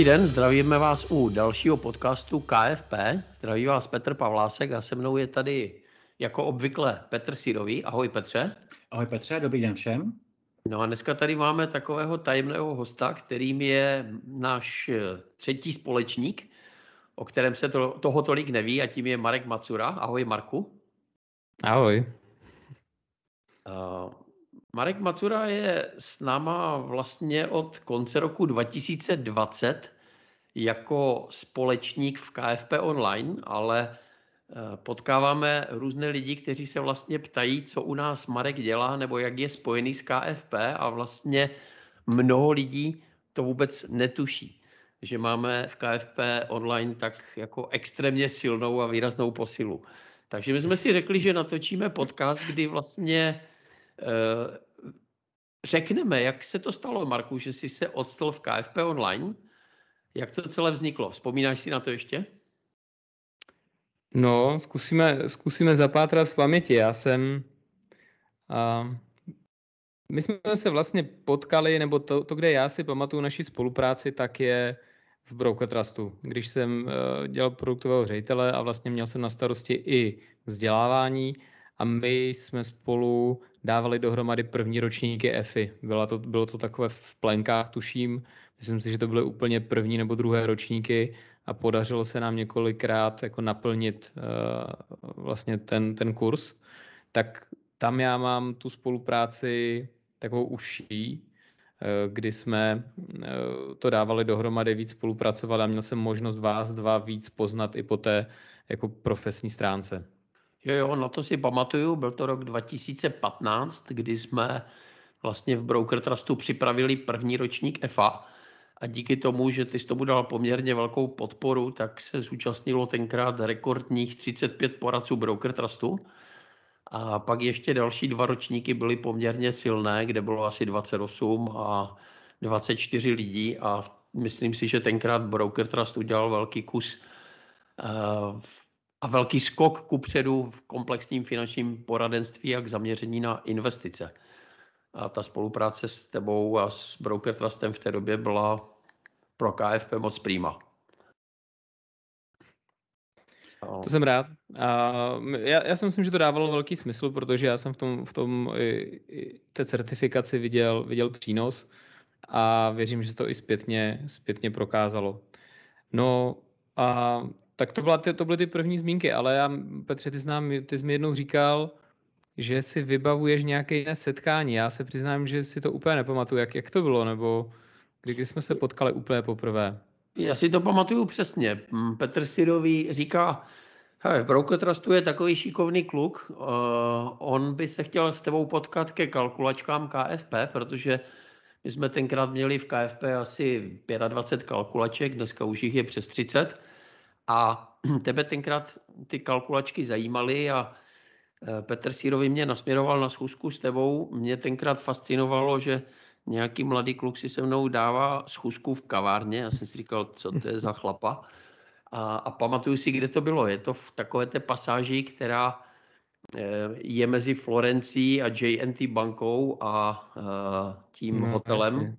Dobrý den, zdravíme vás u dalšího podcastu KFP. Zdraví vás Petr Pavlásek a se mnou je tady jako obvykle Petr Sírový. Ahoj Petře. Ahoj Petře, dobrý den všem. No a dneska tady máme takového tajemného hosta, kterým je náš třetí společník, o kterém se to, toho tolik neví a tím je Marek Macura. Ahoj Marku. Ahoj. Uh, Marek Macura je s náma vlastně od konce roku 2020 jako společník v KFP Online, ale eh, potkáváme různé lidi, kteří se vlastně ptají, co u nás Marek dělá nebo jak je spojený s KFP a vlastně mnoho lidí to vůbec netuší, že máme v KFP Online tak jako extrémně silnou a výraznou posilu. Takže my jsme si řekli, že natočíme podcast, kdy vlastně řekneme, jak se to stalo, Marku, že jsi se odstl v KFP Online. Jak to celé vzniklo? Vzpomínáš si na to ještě? No, zkusíme, zkusíme zapátrat v paměti. Já jsem... A, my jsme se vlastně potkali, nebo to, to, kde já si pamatuju naši spolupráci, tak je v Broker Trustu. Když jsem uh, dělal produktového ředitele a vlastně měl jsem na starosti i vzdělávání a my jsme spolu dávali dohromady první ročníky EFI. Bylo to, bylo to takové v plenkách, tuším. Myslím si, že to byly úplně první nebo druhé ročníky a podařilo se nám několikrát jako naplnit uh, vlastně ten, ten kurz. Tak tam já mám tu spolupráci takovou užší, eh, kdy jsme eh, to dávali dohromady, víc spolupracovali a měl jsem možnost vás dva víc poznat i po té jako profesní stránce. Jo, jo, na to si pamatuju, byl to rok 2015, kdy jsme vlastně v Broker Trustu připravili první ročník EFA a díky tomu, že ty jsi tomu dal poměrně velkou podporu, tak se zúčastnilo tenkrát rekordních 35 poradců Broker Trustu. A pak ještě další dva ročníky byly poměrně silné, kde bylo asi 28 a 24 lidí a myslím si, že tenkrát Broker Trust udělal velký kus eh, v a velký skok ku předu v komplexním finančním poradenství a k zaměření na investice. A ta spolupráce s tebou a s Broker Trustem v té době byla pro KFP moc přímá. To jsem rád. A já, já si myslím, že to dávalo velký smysl, protože já jsem v tom, v tom i, i té certifikaci viděl, viděl přínos a věřím, že to i zpětně, zpětně prokázalo. No a tak to, byla, to byly ty první zmínky, ale já, Petře, ty, znám, ty jsi mi jednou říkal, že si vybavuješ nějaké jiné setkání. Já se přiznám, že si to úplně nepamatuju, jak, jak to bylo, nebo kdy, kdy jsme se potkali úplně poprvé. Já si to pamatuju přesně. Petr Sirový říká, v Broker Trustu je takový šikovný kluk, uh, on by se chtěl s tebou potkat ke kalkulačkám KFP, protože my jsme tenkrát měli v KFP asi 25 kalkulaček, dneska už jich je přes 30 a tebe tenkrát ty kalkulačky zajímaly a e, Petr Sírovi mě nasměroval na schůzku s tebou. Mě tenkrát fascinovalo, že nějaký mladý kluk si se mnou dává schůzku v kavárně. Já jsem si říkal, co to je za chlapa. A, a pamatuju si, kde to bylo. Je to v takové té pasáži, která e, je mezi Florencí a JNT bankou a e, tím no, hotelem. Jasně.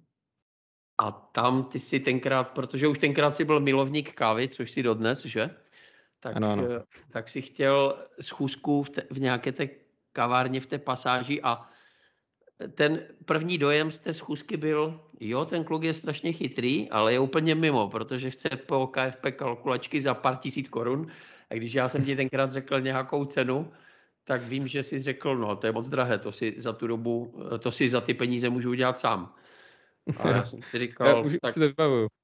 A tam ty si tenkrát, protože už tenkrát si byl milovník kávy, což si dodnes, že? Tak, ano, ano. Eh, tak si chtěl schůzku v, te, v nějaké té kavárně v té pasáži a ten první dojem z té schůzky byl, jo, ten kluk je strašně chytrý, ale je úplně mimo, protože chce po KFP kalkulačky za pár tisíc korun. A když já jsem ti tenkrát řekl nějakou cenu, tak vím, že jsi řekl, no to je moc drahé, to si za tu dobu, to si za ty peníze můžu udělat sám. A já jsem si říkal, já už tak, si to vybavuju.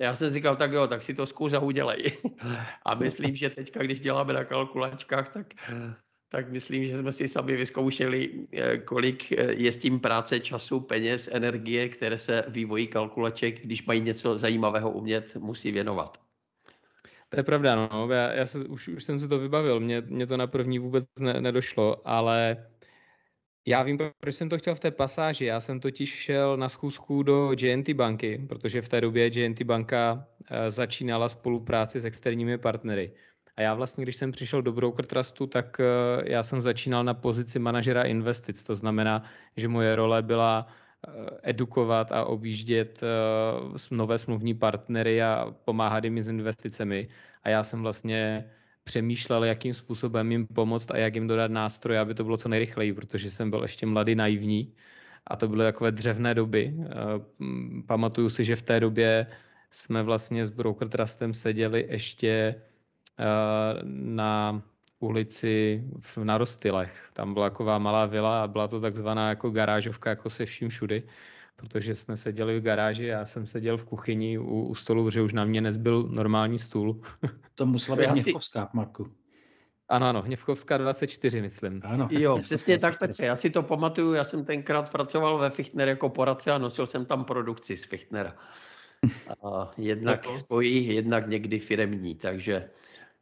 Já jsem říkal, tak jo, tak si to zkus a udělej. A myslím, že teďka, když děláme na kalkulačkách, tak, tak myslím, že jsme si sami vyzkoušeli, eh, kolik eh, je s tím práce, času, peněz, energie, které se vývoji kalkulaček, když mají něco zajímavého umět, musí věnovat. To je pravda, no. Já, já se, už, už jsem si to vybavil, mně, mně to na první vůbec ne, nedošlo, ale já vím, proč jsem to chtěl v té pasáži. Já jsem totiž šel na schůzku do JNT banky, protože v té době JNT banka eh, začínala spolupráci s externími partnery. A já vlastně, když jsem přišel do Broker Trustu, tak eh, já jsem začínal na pozici manažera investic. To znamená, že moje role byla edukovat a objíždět nové smluvní partnery a pomáhat jim s investicemi. A já jsem vlastně přemýšlel, jakým způsobem jim pomoct a jak jim dodat nástroje, aby to bylo co nejrychleji, protože jsem byl ještě mladý, naivní a to byly takové dřevné doby. Pamatuju si, že v té době jsme vlastně s Broker Trustem seděli ještě na ulici v Narostilech. Tam byla taková malá vila a byla to takzvaná jako garážovka, jako se vším všudy, protože jsme seděli v garáži, já jsem seděl v kuchyni u, u stolu, protože už na mě nezbyl normální stůl. To musela být Hněvkovská. Marku. Ano, ano, Hněvkovská 24, myslím. Ano, jo, přesně tak, Petře. Já si to pamatuju, já jsem tenkrát pracoval ve Fichtner jako poradce a nosil jsem tam produkci z Fichtnera. A jednak svojí, jednak někdy firemní, takže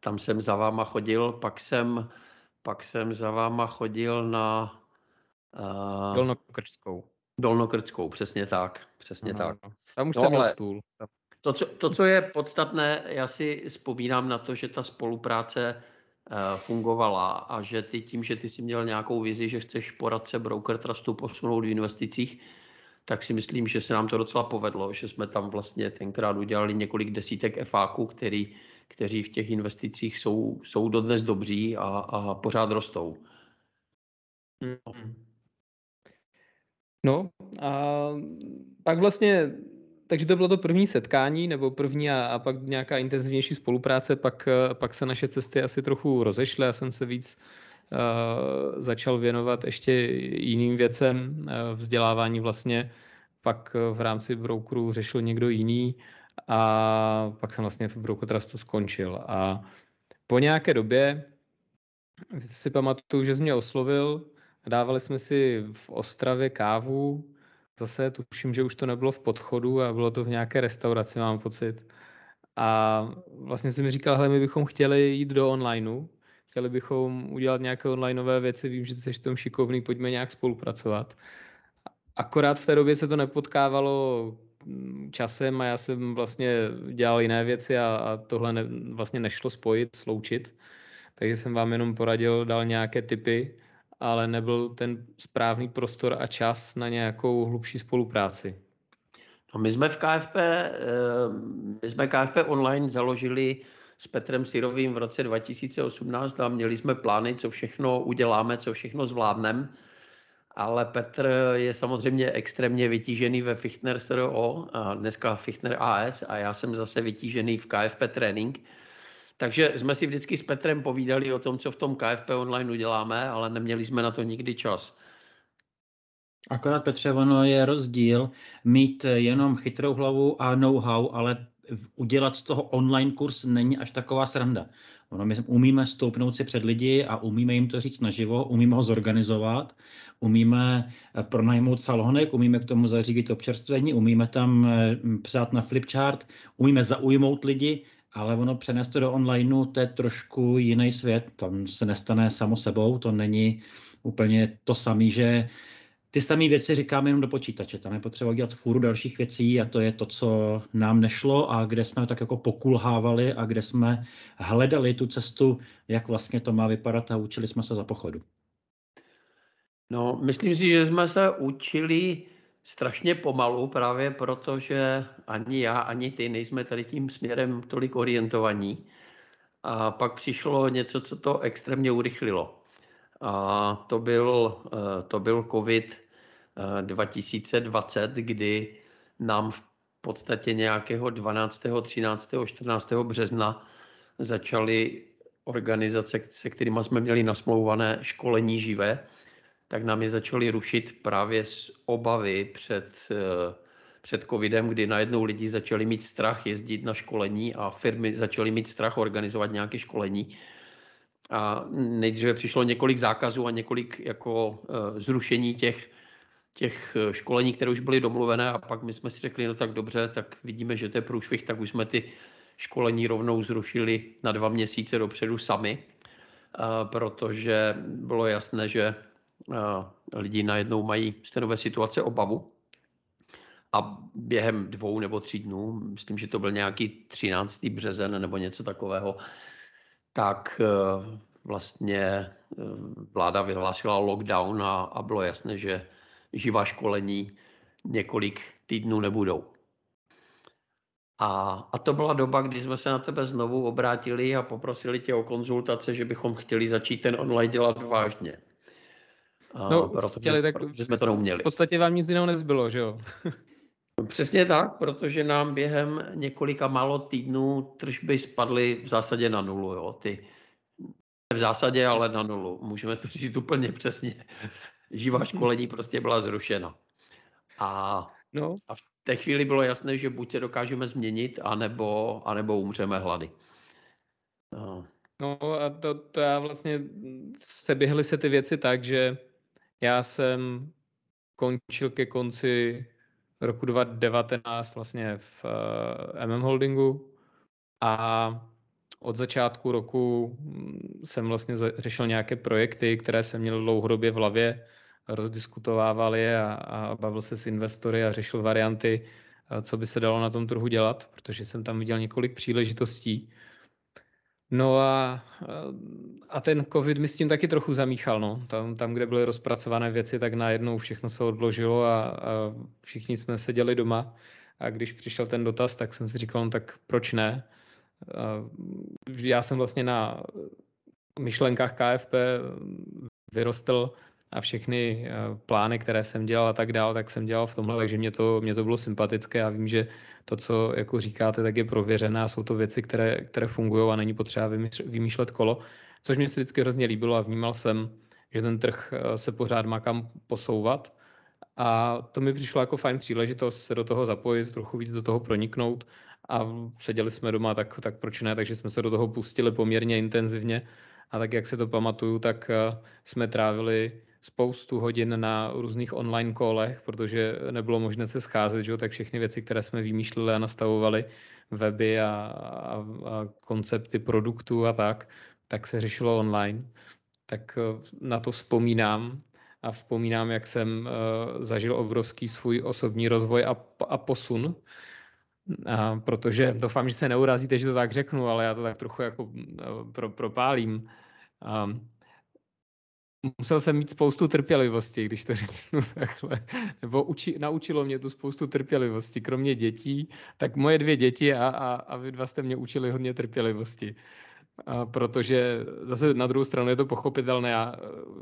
tam jsem za váma chodil, pak jsem, pak jsem za váma chodil na... Uh, Dolnokrčskou. Dolnokrčskou, přesně tak, přesně Aha, tak. Tam už no, jsem ale stůl. To co, to, co je podstatné, já si vzpomínám na to, že ta spolupráce uh, fungovala a že ty tím, že ty si měl nějakou vizi, že chceš poradce Broker Trustu posunout v investicích, tak si myslím, že se nám to docela povedlo, že jsme tam vlastně tenkrát udělali několik desítek FAQ, který kteří v těch investicích jsou, jsou dodnes dobří a, a pořád rostou. No a pak vlastně, takže to bylo to první setkání, nebo první a, a pak nějaká intenzivnější spolupráce, pak, pak se naše cesty asi trochu rozešly, já jsem se víc uh, začal věnovat ještě jiným věcem, uh, vzdělávání vlastně, pak v rámci brokerů řešil někdo jiný, a pak jsem vlastně v Trustu skončil. A po nějaké době si pamatuju, že jsi mě oslovil, dávali jsme si v Ostravě kávu, zase tuším, že už to nebylo v podchodu a bylo to v nějaké restauraci, mám pocit. A vlastně si mi říkal, hele, my bychom chtěli jít do onlineu, chtěli bychom udělat nějaké onlineové věci, vím, že jsi v tom šikovný, pojďme nějak spolupracovat. Akorát v té době se to nepotkávalo časem a já jsem vlastně dělal jiné věci a, a tohle ne, vlastně nešlo spojit, sloučit. Takže jsem vám jenom poradil, dal nějaké typy, ale nebyl ten správný prostor a čas na nějakou hlubší spolupráci. No my jsme v KFP, eh, my jsme KFP online založili s Petrem Sirovým v roce 2018 a měli jsme plány, co všechno uděláme, co všechno zvládneme ale Petr je samozřejmě extrémně vytížený ve Fichtner SRO a dneska Fichtner AS a já jsem zase vytížený v KFP Training. Takže jsme si vždycky s Petrem povídali o tom, co v tom KFP online uděláme, ale neměli jsme na to nikdy čas. Akorát Petře, ono je rozdíl mít jenom chytrou hlavu a know-how, ale udělat z toho online kurz není až taková sranda. Ono, my umíme stoupnout si před lidi a umíme jim to říct naživo, umíme ho zorganizovat, umíme eh, pronajmout salonek, umíme k tomu zařídit občerstvení, umíme tam eh, psát na flipchart, umíme zaujmout lidi, ale ono přenést to do onlineu, to je trošku jiný svět, tam se nestane samo sebou, to není úplně to samé, že ty samé věci říkáme jenom do počítače. Tam je potřeba dělat fůru dalších věcí a to je to, co nám nešlo a kde jsme tak jako pokulhávali a kde jsme hledali tu cestu, jak vlastně to má vypadat a učili jsme se za pochodu. No, myslím si, že jsme se učili strašně pomalu, právě protože ani já, ani ty nejsme tady tím směrem tolik orientovaní. A pak přišlo něco, co to extrémně urychlilo. A to byl, eh, to byl COVID 2020, kdy nám v podstatě nějakého 12., 13., 14. března začaly organizace, se kterými jsme měli nasmlouvané školení živé, tak nám je začaly rušit právě z obavy před, eh, před covidem, kdy najednou lidi začali mít strach jezdit na školení a firmy začaly mít strach organizovat nějaké školení. A nejdříve přišlo několik zákazů a několik jako eh, zrušení těch těch eh, školení, které už byly domluvené a pak my jsme si řekli, no tak dobře, tak vidíme, že to je průšvih, tak už jsme ty školení rovnou zrušili na dva měsíce dopředu sami, protože bylo jasné, že lidi najednou mají z té nové situace obavu. A během dvou nebo tří dnů, myslím, že to byl nějaký 13. březen nebo něco takového, tak vlastně vláda vyhlásila lockdown a, a bylo jasné, že živá školení několik týdnů nebudou. A, a to byla doba, kdy jsme se na tebe znovu obrátili a poprosili tě o konzultace, že bychom chtěli začít ten online dělat vážně. No, protože, chtěli, tak protože jsme to neuměli. V podstatě vám nic jiného nezbylo, že jo? Přesně tak, protože nám během několika málo týdnů tržby spadly v zásadě na nulu. Jo. Ty, v zásadě ale na nulu. Můžeme to říct úplně přesně. Živá školení prostě byla zrušena. A, no. a v té chvíli bylo jasné, že buď se dokážeme změnit, anebo, anebo umřeme hlady. No. no a to, to já vlastně se běhly se ty věci tak, že já jsem končil ke konci roku 2019 vlastně v uh, MM Holdingu a od začátku roku mm, jsem vlastně řešil nějaké projekty, které jsem měl dlouhodobě v hlavě, rozdiskutovával je a, a bavil se s investory a řešil varianty, eh, co by se dalo na tom trhu dělat, protože jsem tam viděl několik příležitostí. No a, a ten covid mi s tím taky trochu zamíchal. No. Tam, tam, kde byly rozpracované věci, tak najednou všechno se odložilo a, a všichni jsme seděli doma. A když přišel ten dotaz, tak jsem si říkal, no tak proč ne? Já jsem vlastně na myšlenkách KFP vyrostl a všechny eh, plány, které jsem dělal a tak dál, tak jsem dělal v tomhle, takže mě to, mě to bylo sympatické a vím, že to, co jako říkáte, tak je prověřené a jsou to věci, které, které fungují a není potřeba vymýšlet kolo, což mě se vždycky hrozně líbilo a vnímal jsem, že ten trh eh, se pořád má kam posouvat. A to mi přišlo jako fajn příležitost se do toho zapojit, trochu víc do toho proniknout. A seděli jsme doma, tak, tak proč ne, takže jsme se do toho pustili poměrně intenzivně. A tak, jak se to pamatuju, tak eh, jsme trávili spoustu hodin na různých online kolech, protože nebylo možné se scházet, že? tak všechny věci, které jsme vymýšleli a nastavovali, weby a, a, a koncepty produktů a tak, tak se řešilo online. Tak eh, na to vzpomínám a vzpomínám, jak jsem uh, zažil obrovský svůj osobní rozvoj a, a posun, a protože doufám, že se neurazíte, že to tak řeknu, ale já to tak trochu jako eh, pro, propálím. A musel jsem mít spoustu trpělivosti, když to řeknu takhle. Nebo uči, naučilo mě tu spoustu trpělivosti. Kromě dětí, tak moje dvě děti a, a, a vy dva jste mě učili hodně trpělivosti. A protože zase na druhou stranu je to pochopitelné. Já,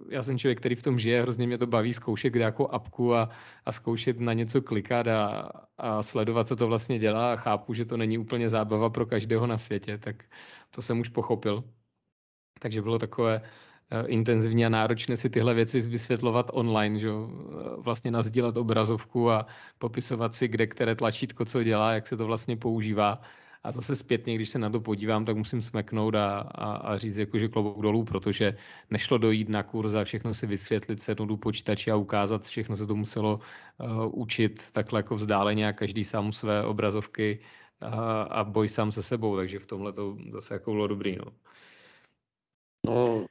já jsem člověk, který v tom žije, hrozně mě to baví zkoušet nějakou apku a, a zkoušet na něco klikat a, a sledovat, co to vlastně dělá a chápu, že to není úplně zábava pro každého na světě, tak to jsem už pochopil. Takže bylo takové, intenzivní a náročné si tyhle věci vysvětlovat online, že eh, vlastně nazdílet obrazovku a popisovat si, kde které tlačítko co dělá, jak se to vlastně používá. A zase zpětně, když se na to podívám, tak musím smeknout a, a, a říct, jako, že klobouk dolů, protože nešlo dojít na kurz a všechno si vysvětlit, sednout do počítače a ukázat, všechno se to muselo uh, učit takhle jako vzdáleně a každý sám své obrazovky a, a boj sám se sebou, takže v tomhle to zase jako bylo dobrý. No. No,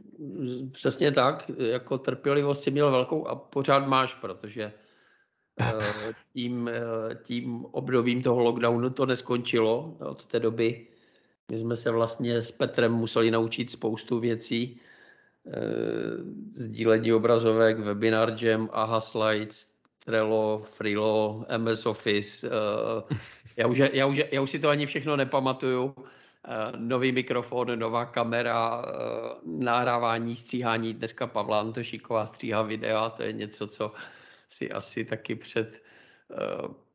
přesně tak. Jako trpělivost si měl velkou a pořád máš, protože eh, tím, eh, tím obdobím toho lockdownu to neskončilo. Od té doby my jsme se vlastně s Petrem museli naučit spoustu věcí. Eh, sdílení obrazovek, webinar jam, AHA Slides, Trello, Freelo, MS Office. Já už, já, už, já už si to ani všechno nepamatuju nový mikrofon, nová kamera, eh, nahrávání, stříhání. Dneska Pavla Antošíková stříhá videa, to je něco, co si asi taky před eh,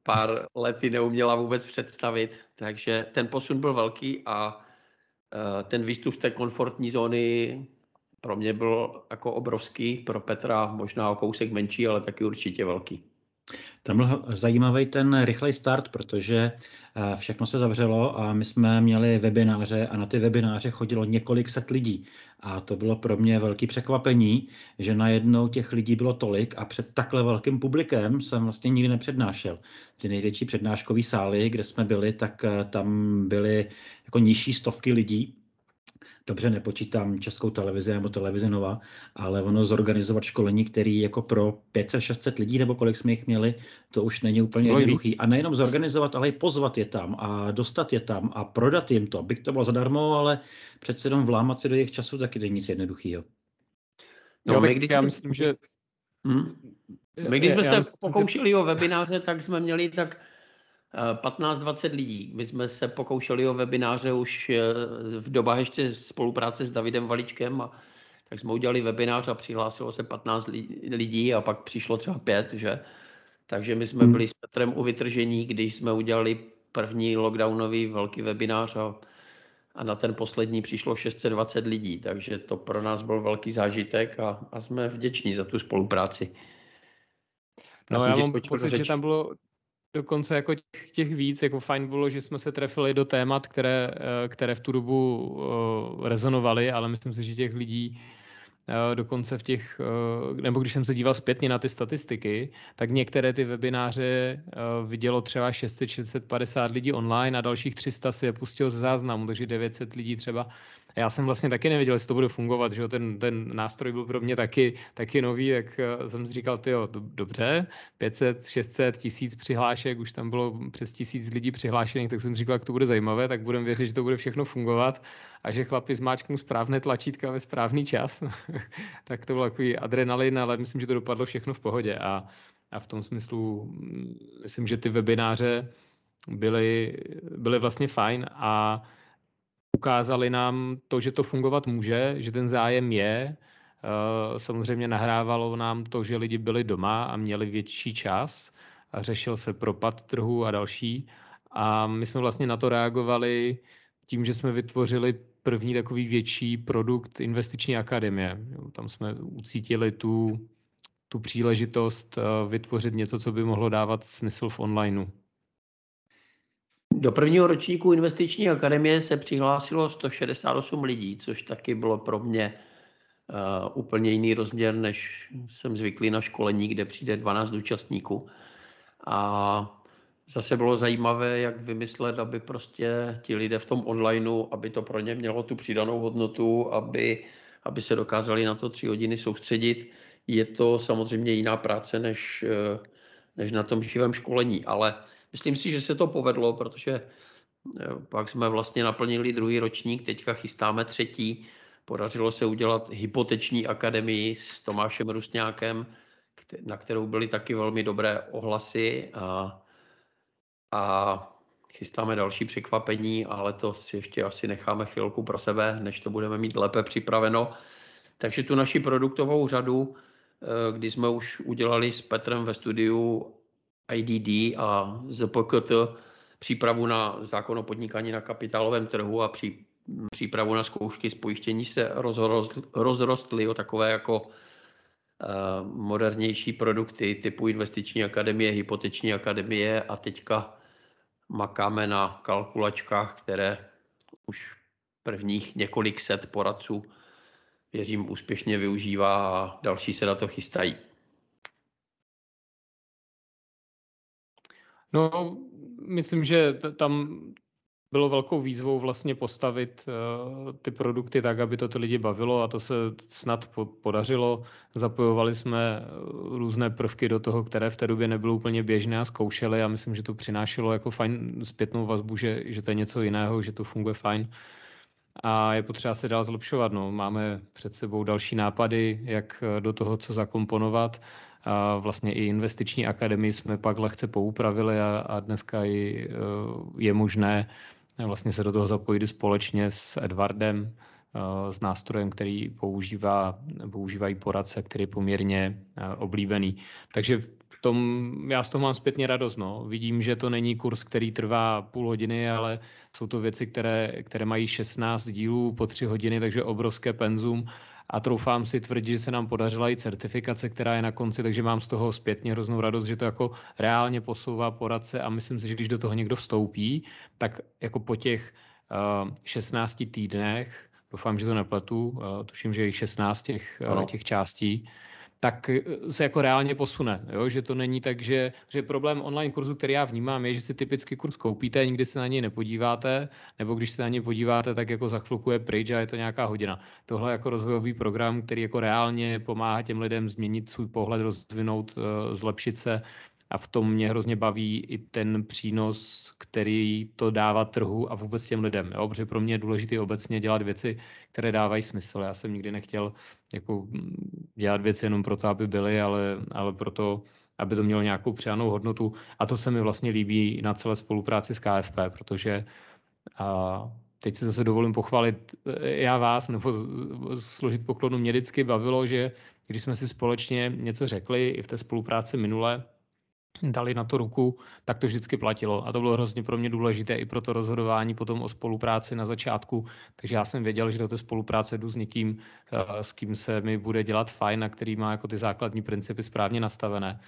pár lety neuměla vůbec představit. Takže ten posun byl velký a ten výstup z té komfortní zóny pro mě byl jako obrovský, pro Petra možná o kousek menší, ale taky určitě velký. Tam byl zajímavý ten rychlej start, protože eh, všechno se zavřelo a my jsme měli webináře a na ty webináře chodilo několik set lidí. A to bylo pro mě velký překvapení, že najednou těch lidí bylo tolik a před takhle velkým publikem jsem vlastně nikdy nepřednášel. Ty největší přednáškové sály, kde jsme byli, tak eh, tam byly jako nižší stovky lidí dobře nepočítám českou televizi nebo televizi Nova, ale ono zorganizovat školení, který jako pro 500-600 lidí nebo kolik jsme jich měli, to už není úplně jednoduchý. A nejenom zorganizovat, ale i pozvat je tam a dostat je tam a prodat jim to. Byť to bylo zadarmo, ale přece jenom vlámat se do jejich času taky není nic jednoduchého. No, my, když já myslím, že Hmm. My když jsme já, se pokoušeli o webináře, tak jsme měli tak 15-20 eh, lidí. My jsme se pokoušeli o webináře už eh, v dobách ještě spolupráce s Davidem Valičkem a tak jsme udělali webinář a přihlásilo se 15 lidí a pak přišlo třeba pět, že? Takže my jsme hmm. byli s Petrem u vytržení, když jsme udělali první lockdownový velký webinář a, a na ten poslední přišlo 620 lidí, takže to pro nás byl velký zážitek a, a jsme vděční za tu spolupráci. No já, já mám pocit, že tam bylo dokonce jako těch, těch víc, jako fajn bylo, že jsme se trefili do témat, které, eh, které v tu dobu uh, rezonovaly, ale myslím si, že těch lidí Eh, dokonce v těch, eh, nebo když jsem se díval zpětně na ty statistiky, tak některé ty webináře eh, vidělo třeba 600, 650 lidí online a dalších 300 si je pustilo ze záznamu, takže 900 lidí třeba já jsem vlastně taky nevěděl, jestli to bude fungovat, že jo? Ten, ten nástroj byl pro mě taky, taky nový, tak jsem si říkal, ty dobře, 500, 600, tisíc přihlášek, už tam bylo přes tisíc lidí přihlášených, tak jsem říkal, jak to bude zajímavé, tak budeme věřit, že to bude všechno fungovat a že chlapi zmáčknou správné tlačítka ve správný čas. tak to byl takový adrenalin, ale myslím, že to dopadlo všechno v pohodě a, a v tom smyslu mm, myslím, že ty webináře byly, byly vlastně fajn a ukázali nám to, že to fungovat může, že ten zájem je. Eh, samozřejmě nahrávalo nám to, že lidi byli doma a měli větší čas a řešil se propad trhu a další. A my jsme vlastně na to reagovali tím, že jsme vytvořili první takový větší produkt investiční akademie. Tam jsme ucítili tu, tu příležitost eh, vytvořit něco, co by mohlo dávat smysl v onlineu. Do prvního ročníku investiční akademie se přihlásilo 168 lidí, což taky bylo pro mě uh, úplně jiný rozměr, než jsem zvyklý na školení, kde přijde 12 účastníků. A zase bylo zajímavé, jak vymyslet, aby prostě ti lidé v tom onlineu, aby to pro ně mělo tu přidanou hodnotu, aby, aby se dokázali na to tři hodiny soustředit. Je to samozřejmě jiná práce než, eh, než na tom živém školení, ale Myslím si, že se to povedlo, protože eh, pak jsme vlastně naplnili druhý ročník, teďka chystáme třetí. Podařilo se udělat hypoteční akademii s Tomášem Rusňákem, na kterou byly taky velmi dobré ohlasy a, a chystáme další překvapení, ale to si ještě asi necháme chvilku pro sebe, než to budeme mít lépe připraveno. Takže tu naši produktovou řadu, eh, kdy jsme už udělali s Petrem ve studiu IDD a ZPKT přípravu na zákon o podnikání na kapitálovém trhu a pří, přípravu na zkoušky z pojištění se rozrostly, o takové jako uh, modernější produkty typu investiční akademie, hypoteční akademie a teďka makáme na kalkulačkách, které už prvních několik set poradců věřím úspěšně využívá a další se na to chystají. No, myslím, že tam bylo velkou výzvou vlastně postavit uh, ty produkty tak, aby to ty lidi bavilo a to se snad po- podařilo. Zapojovali jsme eh, různé prvky do toho, které v té době nebylo úplně běžné a zkoušeli a myslím, že to přinášelo jako fajn zpětnou vazbu, že, že to je něco jiného, že to funguje fajn. A je potřeba se dál zlepšovat. No. Máme před sebou další nápady, jak eh, do toho, co zakomponovat a vlastně i investiční akademii jsme pak lehce poupravili a, a dneska i, e, je možné vlastně se do toho zapojit společně s Edwardem, e, s nástrojem, který používá, používají poradce, který je poměrně e, oblíbený. Takže v tom, já z toho mám zpětně radost. No. Vidím, že to není kurz, který trvá půl hodiny, ale jsou to věci, které, které mají 16 dílů po 3 hodiny, takže obrovské penzum a troufám si tvrdit, že se nám podařila i certifikace, která je na konci, takže mám z toho zpětně hroznou radost, že to jako reálně posouvá poradce a myslím si, že když do toho někdo vstoupí, tak jako po těch uh, 16 týdnech, doufám, že to nepletu, uh, tuším, že je 16 těch, uh, těch částí, tak eh, se jako reálně posune. Jo? Že to není tak, že, že problém online kurzu, který já vnímám, je, že si typicky kurz koupíte, nikdy se na něj nepodíváte, nebo když se na něj podíváte, tak jako za chvilku je pryč a je to nějaká hodina. Tohle jako rozvojový program, který jako reálně pomáhá těm lidem změnit svůj pohled, rozvinout, eh, zlepšit se, a v tom mě hrozně baví i ten přínos, který to dává trhu a vůbec těm lidem. Jo? Protože pro mě je důležité obecně dělat věci, které dávají smysl. Já jsem nikdy nechtěl jako dělat věci jenom proto, aby byly, ale, ale proto, aby to mělo nějakou přidanou hodnotu. A to se mi vlastně líbí na celé spolupráci s KFP, protože a teď si zase dovolím pochválit eh, já vás, nebo složit poklonu. Mě vždycky bavilo, že když jsme si společně něco řekli i v té spolupráci minule, dali na to ruku, tak to vždycky platilo. A to bylo hrozně pro mě důležité i pro to rozhodování potom o spolupráci na začátku. Takže já jsem věděl, že do té spolupráce jdu s někým, eh, s kým se mi bude dělat fajn a který má jako ty základní principy správně nastavené.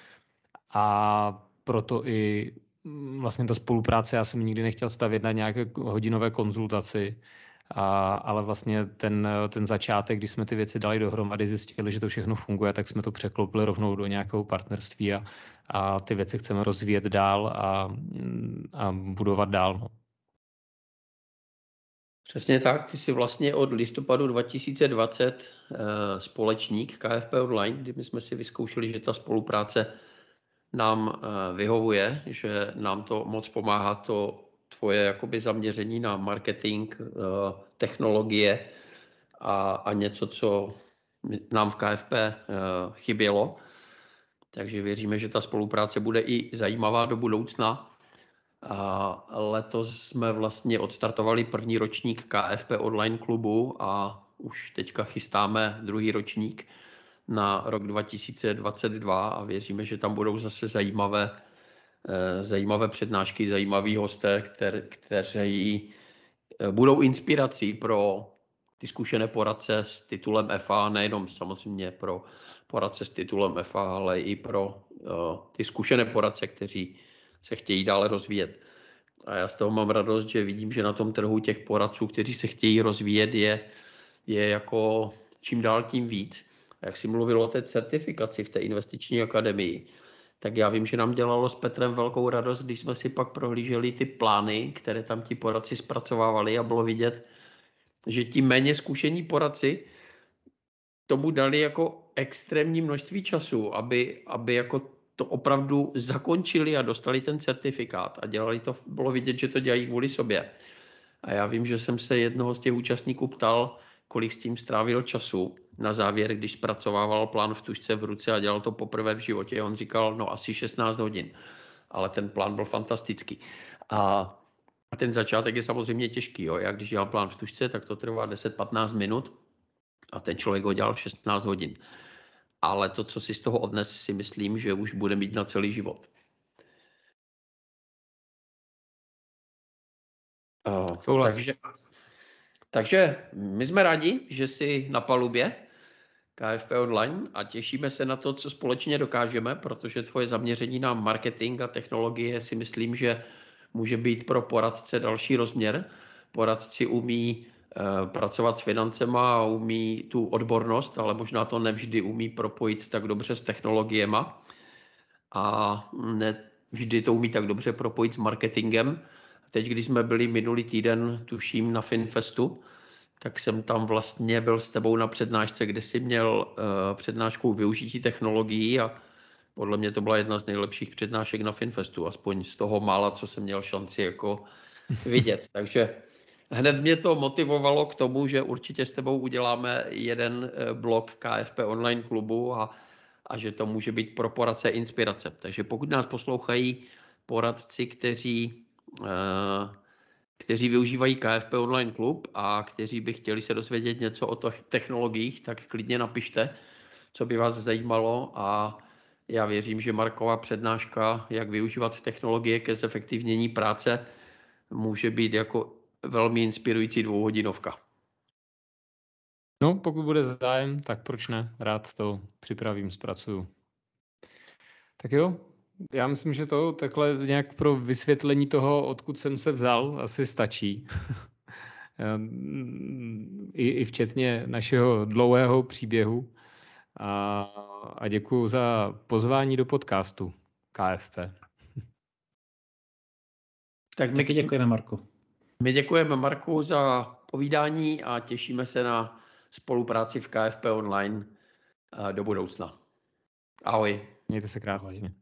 A proto i mm, vlastně ta spolupráce, já jsem nikdy nechtěl stavět na nějaké hodinové konzultaci, a, ale vlastně ten, ten začátek, když jsme ty věci dali dohromady, zjistili, že to všechno funguje, tak jsme to překlopili rovnou do nějakého partnerství a, a ty věci chceme rozvíjet dál a, a budovat dál. No. Přesně tak, ty jsi vlastně od listopadu 2020 eh, společník KFP Online, kdy jsme si vyzkoušeli, že ta spolupráce nám eh, vyhovuje, že nám to moc pomáhá to tvoje jakoby zaměření na marketing, eh, technologie a, a něco, co nám v KFP eh, chybělo. Takže věříme, že ta spolupráce bude i zajímavá do budoucna. A letos jsme vlastně odstartovali první ročník KFP online klubu a už teďka chystáme druhý ročník na rok 2022 a věříme, že tam budou zase zajímavé, zajímavé přednášky, zajímaví hosté, kter, kteří eh, budou inspirací pro ty zkušené poradce s titulem FA, nejenom samozřejmě pro poradce s titulem FA, ale i pro uh, ty zkušené poradce, kteří se chtějí dále rozvíjet. A já z toho mám radost, že vidím, že na tom trhu těch poradců, kteří se chtějí rozvíjet, je, je jako čím dál tím víc jak jsi mluvil o té certifikaci v té investiční akademii, tak já vím, že nám dělalo s Petrem velkou radost, když jsme si pak prohlíželi ty plány, které tam ti poradci zpracovávali a bylo vidět, že ti méně zkušení poradci tomu dali jako extrémní množství času, aby, aby jako to opravdu zakončili a dostali ten certifikát a dělali to, bylo vidět, že to dělají kvůli sobě. A já vím, že jsem se jednoho z těch účastníků ptal, kolik s tím strávil času na závěr, když zpracovával plán v tušce v ruce a dělal to poprvé v životě. On říkal, no asi 16 hodin, ale ten plán byl fantastický. A a ten začátek je samozřejmě těžký. Jo. Já když dělal plán v tušce, tak to trvá 10-15 minut a ten člověk ho dělal v 16 hodin. Ale to, co si z toho odnes, si myslím, že už bude mít na celý život. Uh, takže, takže my jsme rádi, že jsi na palubě KFP Online a těšíme se na to, co společně dokážeme, protože tvoje zaměření na marketing a technologie si myslím, že může být pro poradce další rozměr. Poradci umí uh, pracovat s financema a umí tu odbornost, ale možná to nevždy umí propojit tak dobře s technologiema a ne vždy to umí tak dobře propojit s marketingem. Teď, když jsme byli minulý týden, tuším, na Finfestu, tak jsem tam vlastně byl s tebou na přednášce, kde jsi měl uh, přednášku využití technologií a podle mě to byla jedna z nejlepších přednášek na Finfestu, aspoň z toho mála, co jsem měl šanci jako vidět. Takže hned mě to motivovalo k tomu, že určitě s tebou uděláme jeden eh, blok KFP online klubu a, a že to může být pro poradce inspirace. Takže pokud nás poslouchají poradci, kteří kteří využívají KFP Online Klub a kteří by chtěli se dozvědět něco o technologiích, tak klidně napište, co by vás zajímalo a já věřím, že Marková přednáška, jak využívat technologie ke zefektivnění práce, může být jako velmi inspirující dvouhodinovka. No, pokud bude zájem, tak proč ne? Rád to připravím, zpracuju. Tak jo, já myslím, že to takhle nějak pro vysvětlení toho, odkud jsem se vzal, asi stačí. I, I včetně našeho dlouhého příběhu. A, a děkuji za pozvání do podcastu KFP. Tak my děkujeme, Marku. My děkujeme Marku za povídání a těšíme se na spolupráci v KFP Online do budoucna. Ahoj. Mějte se krásně. Ahoj.